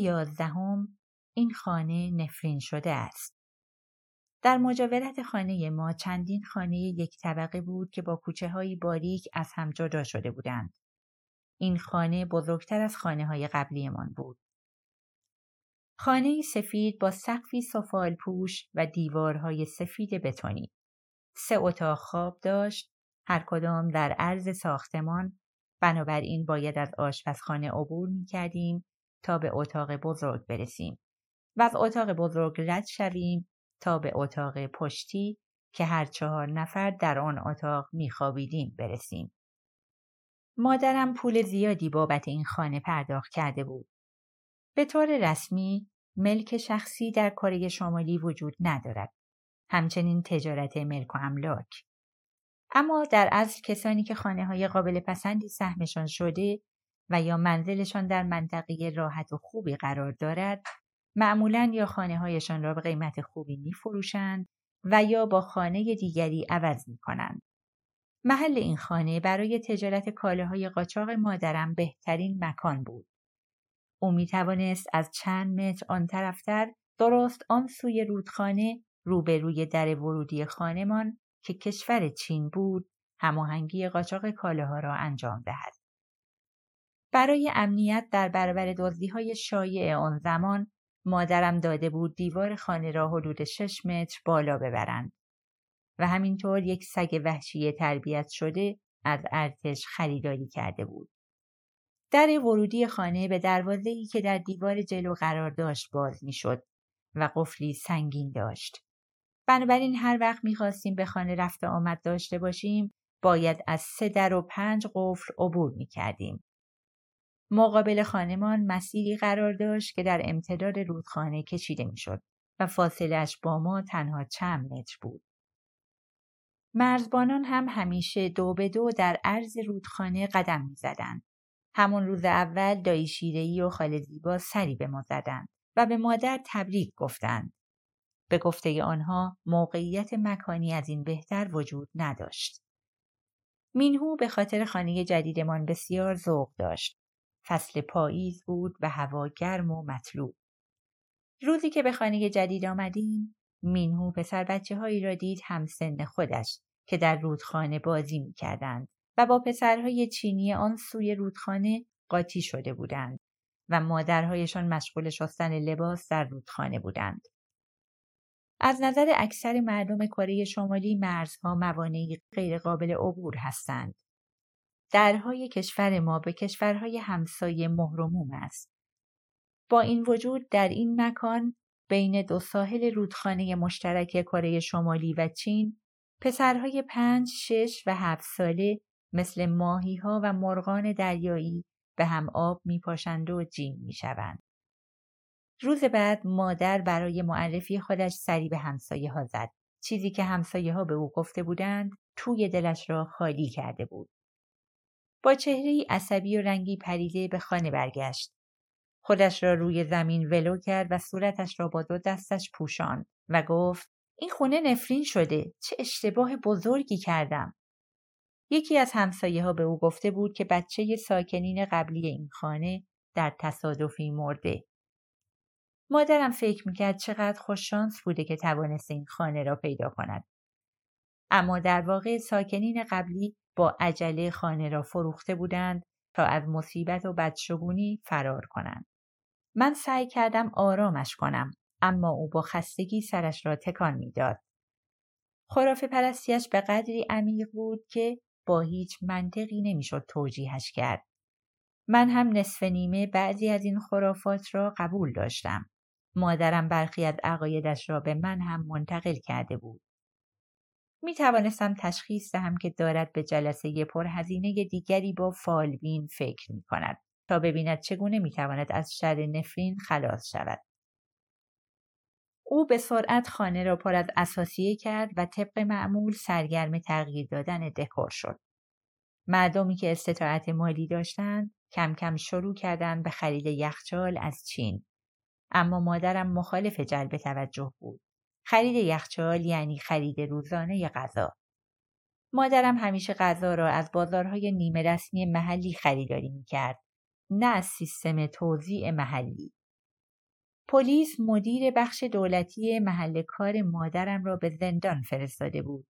یازدهم این خانه نفرین شده است. در مجاورت خانه ما چندین خانه یک طبقه بود که با کوچه های باریک از هم جدا شده بودند. این خانه بزرگتر از خانه های قبلیمان بود. خانه سفید با سقفی سفال پوش و دیوارهای سفید بتونی. سه اتاق خواب داشت، هر کدام در عرض ساختمان بنابراین باید از آشپزخانه عبور می کردیم تا به اتاق بزرگ برسیم و از اتاق بزرگ رد شویم تا به اتاق پشتی که هر چهار نفر در آن اتاق میخوابیدیم برسیم. مادرم پول زیادی بابت این خانه پرداخت کرده بود. به طور رسمی ملک شخصی در کره شمالی وجود ندارد. همچنین تجارت ملک و املاک. اما در اصل کسانی که خانه های قابل پسندی سهمشان شده و یا منزلشان در منطقه راحت و خوبی قرار دارد معمولا یا خانه هایشان را به قیمت خوبی می فروشند و یا با خانه دیگری عوض می کنند. محل این خانه برای تجارت کالاهای قاچاق مادرم بهترین مکان بود. او می توانست از چند متر آن طرفتر درست آن سوی رودخانه روبروی در ورودی خانمان که کشور چین بود هماهنگی قاچاق کالاها را انجام دهد. برای امنیت در برابر های شایع آن زمان مادرم داده بود دیوار خانه را حدود شش متر بالا ببرند و همینطور یک سگ وحشی تربیت شده از ارتش خریداری کرده بود. در ورودی خانه به دروازه‌ای که در دیوار جلو قرار داشت باز می‌شد و قفلی سنگین داشت. بنابراین هر وقت می‌خواستیم به خانه رفته آمد داشته باشیم باید از سه در و پنج قفل عبور می‌کردیم. مقابل خانمان مسیری قرار داشت که در امتداد رودخانه کشیده می‌شد و فاصلش با ما تنها چند متر بود. مرزبانان هم همیشه دو به دو در عرض رودخانه قدم می زدن. همون روز اول دایی شیرهی و خاله زیبا سری به ما زدند و به مادر تبریک گفتند. به گفته آنها موقعیت مکانی از این بهتر وجود نداشت. مینهو به خاطر خانه جدیدمان بسیار ذوق داشت. فصل پاییز بود و هوا گرم و مطلوب. روزی که به خانه جدید آمدیم، مینهو پسر بچه هایی را دید همسن خودش که در رودخانه بازی می کردند و با پسرهای چینی آن سوی رودخانه قاطی شده بودند و مادرهایشان مشغول شستن لباس در رودخانه بودند. از نظر اکثر مردم کره شمالی مرزها موانعی غیرقابل عبور هستند. درهای کشور ما به کشورهای همسایه مهرموم است. با این وجود در این مکان بین دو ساحل رودخانه مشترک کره شمالی و چین پسرهای پنج، شش و هفت ساله مثل ماهی ها و مرغان دریایی به هم آب می پاشند و جیم می شوند. روز بعد مادر برای معرفی خودش سری به همسایه ها زد. چیزی که همسایه ها به او گفته بودند توی دلش را خالی کرده بود. با چهره عصبی و رنگی پریده به خانه برگشت. خودش را روی زمین ولو کرد و صورتش را با دو دستش پوشاند و گفت این خونه نفرین شده چه اشتباه بزرگی کردم. یکی از همسایه ها به او گفته بود که بچه ساکنین قبلی این خانه در تصادفی مرده. مادرم فکر می‌کرد چقدر خوششانس بوده که توانست این خانه را پیدا کند. اما در واقع ساکنین قبلی با عجله خانه را فروخته بودند تا از مصیبت و بدشگونی فرار کنند. من سعی کردم آرامش کنم اما او با خستگی سرش را تکان می‌داد. خرافه پرستیش به قدری عمیق بود که با هیچ منطقی نمی‌شد توجیهش کرد. من هم نصف نیمه بعضی از این خرافات را قبول داشتم. مادرم برخی از عقایدش را به من هم منتقل کرده بود. می توانستم تشخیص دهم که دارد به جلسه پرهزینه دیگری با فالبین فکر می کند تا ببیند چگونه می تواند از شر نفرین خلاص شود. او به سرعت خانه را پر از اساسیه کرد و طبق معمول سرگرم تغییر دادن دکور شد. مردمی که استطاعت مالی داشتند کم کم شروع کردند به خرید یخچال از چین. اما مادرم مخالف جلب توجه بود. خرید یخچال یعنی خرید روزانه غذا. مادرم همیشه غذا را از بازارهای نیمه رسمی محلی خریداری می کرد. نه از سیستم توزیع محلی. پلیس مدیر بخش دولتی محل کار مادرم را به زندان فرستاده بود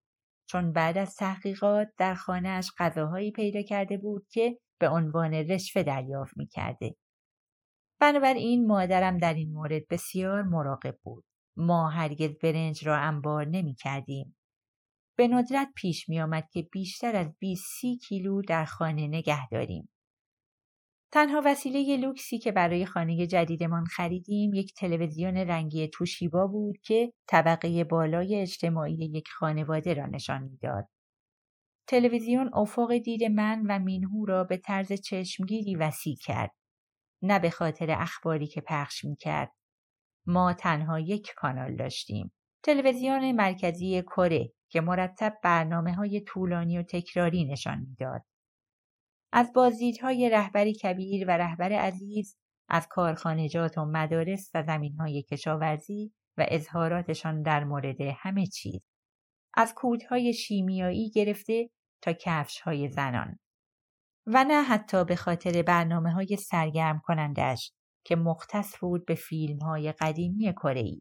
چون بعد از تحقیقات در خانهاش غذاهایی پیدا کرده بود که به عنوان رشوه دریافت می کرده. بنابراین مادرم در این مورد بسیار مراقب بود. ما هرگز برنج را انبار نمی کردیم. به ندرت پیش می آمد که بیشتر از 20 کیلو در خانه نگه داریم. تنها وسیله لوکسی که برای خانه جدیدمان خریدیم یک تلویزیون رنگی توشیبا بود که طبقه بالای اجتماعی یک خانواده را نشان می‌داد. تلویزیون افق دید من و مینهو را به طرز چشمگیری وسیع کرد. نه به خاطر اخباری که پخش می کرد. ما تنها یک کانال داشتیم. تلویزیون مرکزی کره که مرتب برنامه های طولانی و تکراری نشان می‌داد. از بازدیدهای رهبری کبیر و رهبر عزیز از کارخانجات و مدارس و زمینهای کشاورزی و اظهاراتشان در مورد همه چیز. از کودهای شیمیایی گرفته تا کفش های زنان. و نه حتی به خاطر برنامه های سرگرم کنندش که مختص بود به فیلم های قدیمی کره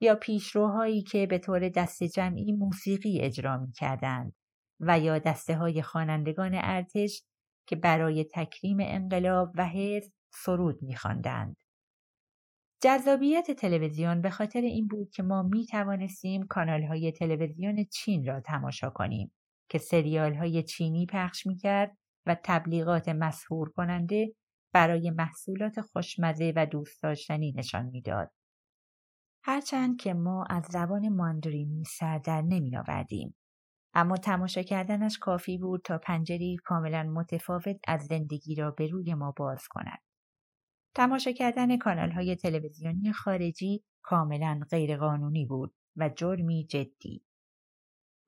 یا پیشروهایی که به طور دست جمعی موسیقی اجرا می کردند و یا دسته های خوانندگان ارتش که برای تکریم انقلاب و حزب سرود میخواندند. جذابیت تلویزیون به خاطر این بود که ما می توانستیم کانال های تلویزیون چین را تماشا کنیم که سریال های چینی پخش می کرد و تبلیغات مسهور کننده برای محصولات خوشمزه و دوست داشتنی نشان می‌داد. هرچند که ما از زبان ماندرینی سر در نمی آوردیم. اما تماشا کردنش کافی بود تا پنجری کاملا متفاوت از زندگی را به روی ما باز کند. تماشا کردن کانال های تلویزیونی خارجی کاملا غیرقانونی بود و جرمی جدی.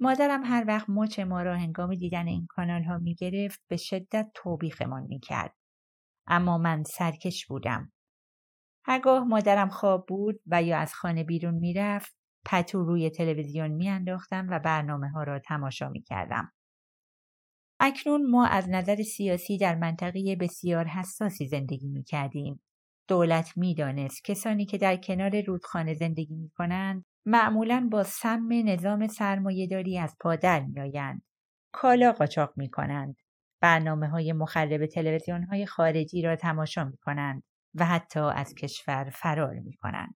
مادرم هر وقت مچ ما را هنگام دیدن این کانال ها می گرفت به شدت توبیخمان می کرد. اما من سرکش بودم. هرگاه مادرم خواب بود و یا از خانه بیرون می‌رفت پتو روی تلویزیون میانداختم و برنامه ها را تماشا می کردم. اکنون ما از نظر سیاسی در منطقه بسیار حساسی زندگی می کردیم. دولت می‌دانست کسانی که در کنار رودخانه زندگی می کنند معمولا با سم نظام سرمایهداری از پادر می آیند. کالا قاچاق می کنند. برنامه های مخرب تلویزیون های خارجی را تماشا می کنند و حتی از کشور فرار می کنند.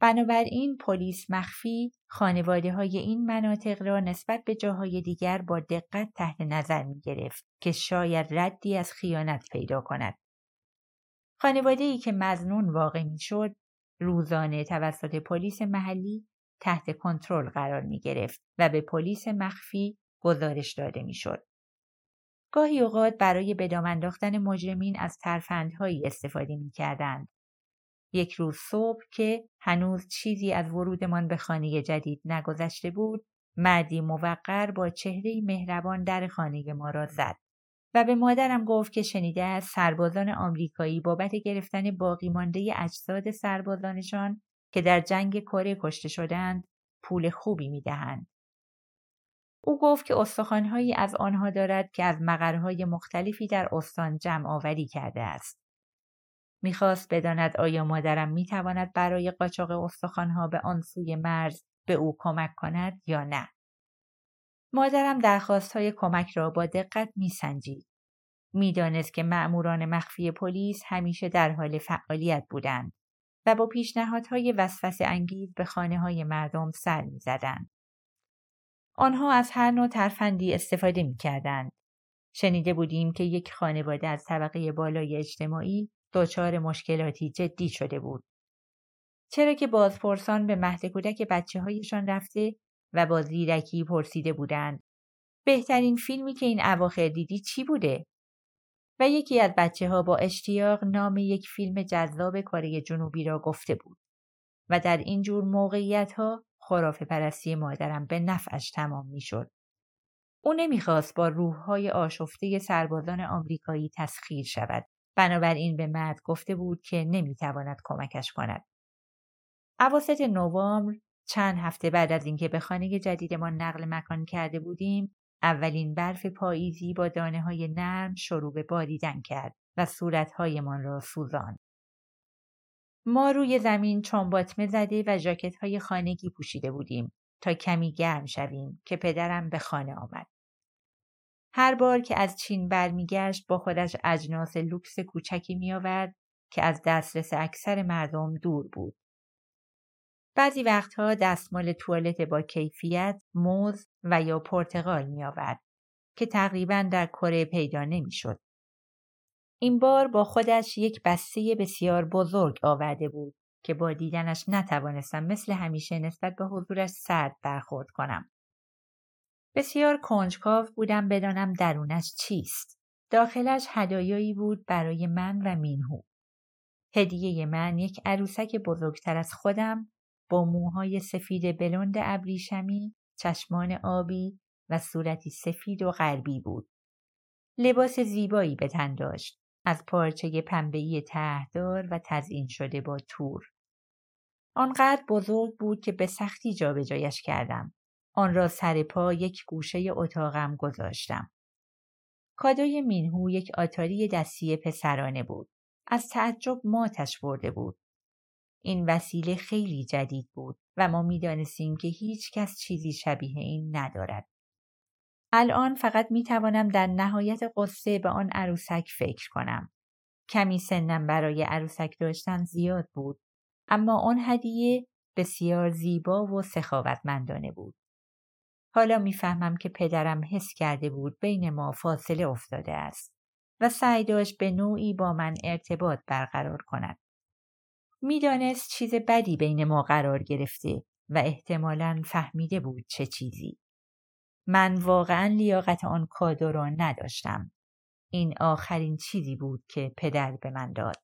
بنابراین پلیس مخفی خانواده های این مناطق را نسبت به جاهای دیگر با دقت تحت نظر می گرفت که شاید ردی از خیانت پیدا کند. خانواده ای که مزنون واقع می شد روزانه توسط پلیس محلی تحت کنترل قرار می گرفت و به پلیس مخفی گزارش داده می شد. گاهی اوقات برای بدام انداختن مجرمین از ترفندهایی استفاده می کردند. یک روز صبح که هنوز چیزی از ورودمان به خانه جدید نگذشته بود، مردی موقر با چهره مهربان در خانه ما را زد و به مادرم گفت که شنیده از سربازان آمریکایی بابت گرفتن باقی مانده اجساد سربازانشان که در جنگ کره کشته شدند پول خوبی می‌دهند. او گفت که استخوانهایی از آنها دارد که از مقرهای مختلفی در استان جمع آوری کرده است. می‌خواست بداند آیا مادرم می‌تواند برای قاچاق استخوانها به آن سوی مرز به او کمک کند یا نه. مادرم درخواست های کمک را با دقت میسنجید. می‌دانست که مأموران مخفی پلیس همیشه در حال فعالیت بودند و با پیشنهادهای وسوسه انگیز به خانه های مردم سر می‌زدند. آنها از هر نوع ترفندی استفاده می کردند. شنیده بودیم که یک خانواده از طبقه بالای اجتماعی دچار مشکلاتی جدی شده بود. چرا که بازپرسان به مهد کودک بچه هایشان رفته و با زیرکی پرسیده بودند. بهترین فیلمی که این اواخر دیدی چی بوده؟ و یکی از بچه ها با اشتیاق نام یک فیلم جذاب کره جنوبی را گفته بود. و در این جور موقعیت ها خرافه پرستی مادرم به نفعش تمام می‌شد. او نمی‌خواست با روحهای آشفته سربازان آمریکایی تسخیر شود. بنابراین به مرد گفته بود که نمی‌تواند کمکش کند. اواسط نوامبر چند هفته بعد از اینکه به خانه جدیدمان نقل مکان کرده بودیم اولین برف پاییزی با دانه های نرم شروع به باریدن کرد و صورتهایمان را سوزان. ما روی زمین چنباتمه زده و جاکت های خانگی پوشیده بودیم تا کمی گرم شویم که پدرم به خانه آمد. هر بار که از چین برمیگشت با خودش اجناس لوکس کوچکی میآورد که از دسترس اکثر مردم دور بود. بعضی وقتها دستمال توالت با کیفیت موز و یا پرتغال می آورد که تقریبا در کره پیدا نمی‌شد. این بار با خودش یک بسته بسیار بزرگ آورده بود که با دیدنش نتوانستم مثل همیشه نسبت به حضورش سرد برخورد کنم. بسیار کنجکاو بودم بدانم درونش چیست. داخلش هدایایی بود برای من و مینهو. هدیه من یک عروسک بزرگتر از خودم با موهای سفید بلند ابریشمی، چشمان آبی و صورتی سفید و غربی بود. لباس زیبایی به تن داشت از پارچه پنبه‌ای تهدار و تزئین شده با تور. آنقدر بزرگ بود که به سختی جابجایش کردم. آن را سر پا یک گوشه اتاقم گذاشتم. کادوی مینهو یک آتاری دستی پسرانه بود. از تعجب ماتش برده بود. این وسیله خیلی جدید بود و ما می‌دانستیم که هیچ کس چیزی شبیه این ندارد. الان فقط می توانم در نهایت قصه به آن عروسک فکر کنم. کمی سنم برای عروسک داشتن زیاد بود اما آن هدیه بسیار زیبا و سخاوتمندانه بود. حالا می‌فهمم که پدرم حس کرده بود بین ما فاصله افتاده است و سعی داشت به نوعی با من ارتباط برقرار کند. می‌دانست چیز بدی بین ما قرار گرفته و احتمالا فهمیده بود چه چیزی. من واقعا لیاقت آن کادو را نداشتم. این آخرین چیزی بود که پدر به من داد.